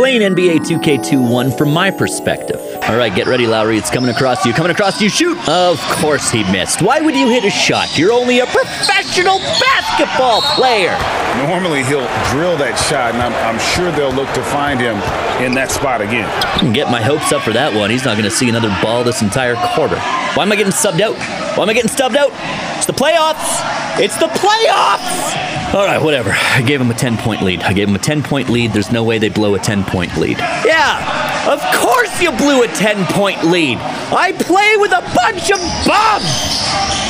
playing NBA 2K21 from my perspective. All right, get ready, Lowry. It's coming across you. Coming across you. Shoot. Of course he missed. Why would you hit a shot? You're only a professional basketball player. Normally he'll drill that shot, and I'm, I'm sure they'll look to find him in that spot again. Get my hopes up for that one. He's not going to see another ball this entire quarter. Why am I getting subbed out? Why am I getting stubbed out? It's the playoffs. It's the playoffs. All right, whatever. I gave him a 10 point lead. I gave him a 10 point lead. There's no way they blow a 10 point lead. Yeah, of course you blew a 10 point lead. I play with a bunch of bums.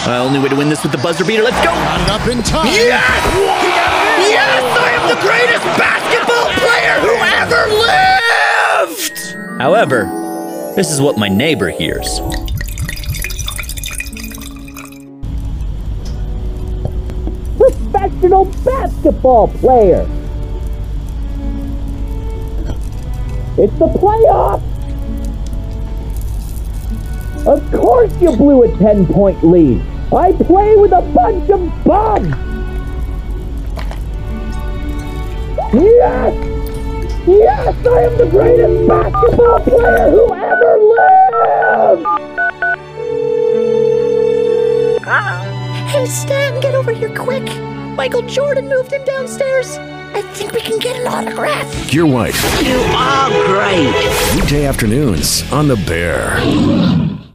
Uh, only way to win this with the buzzer beater. Let's go. Got it up in time. Yes! Yes! I am the greatest basketball player who ever lived! However, this is what my neighbor hears. Professional basketball player! It's the playoffs! Of course you blew a 10 point lead! I play with a bunch of bums! Yes! Yes, I am the greatest basketball player who ever lived! Hey, Stan, get over here quick. Michael Jordan moved him downstairs. I think we can get an autograph. Your wife. You are great. Weekday afternoons on The Bear.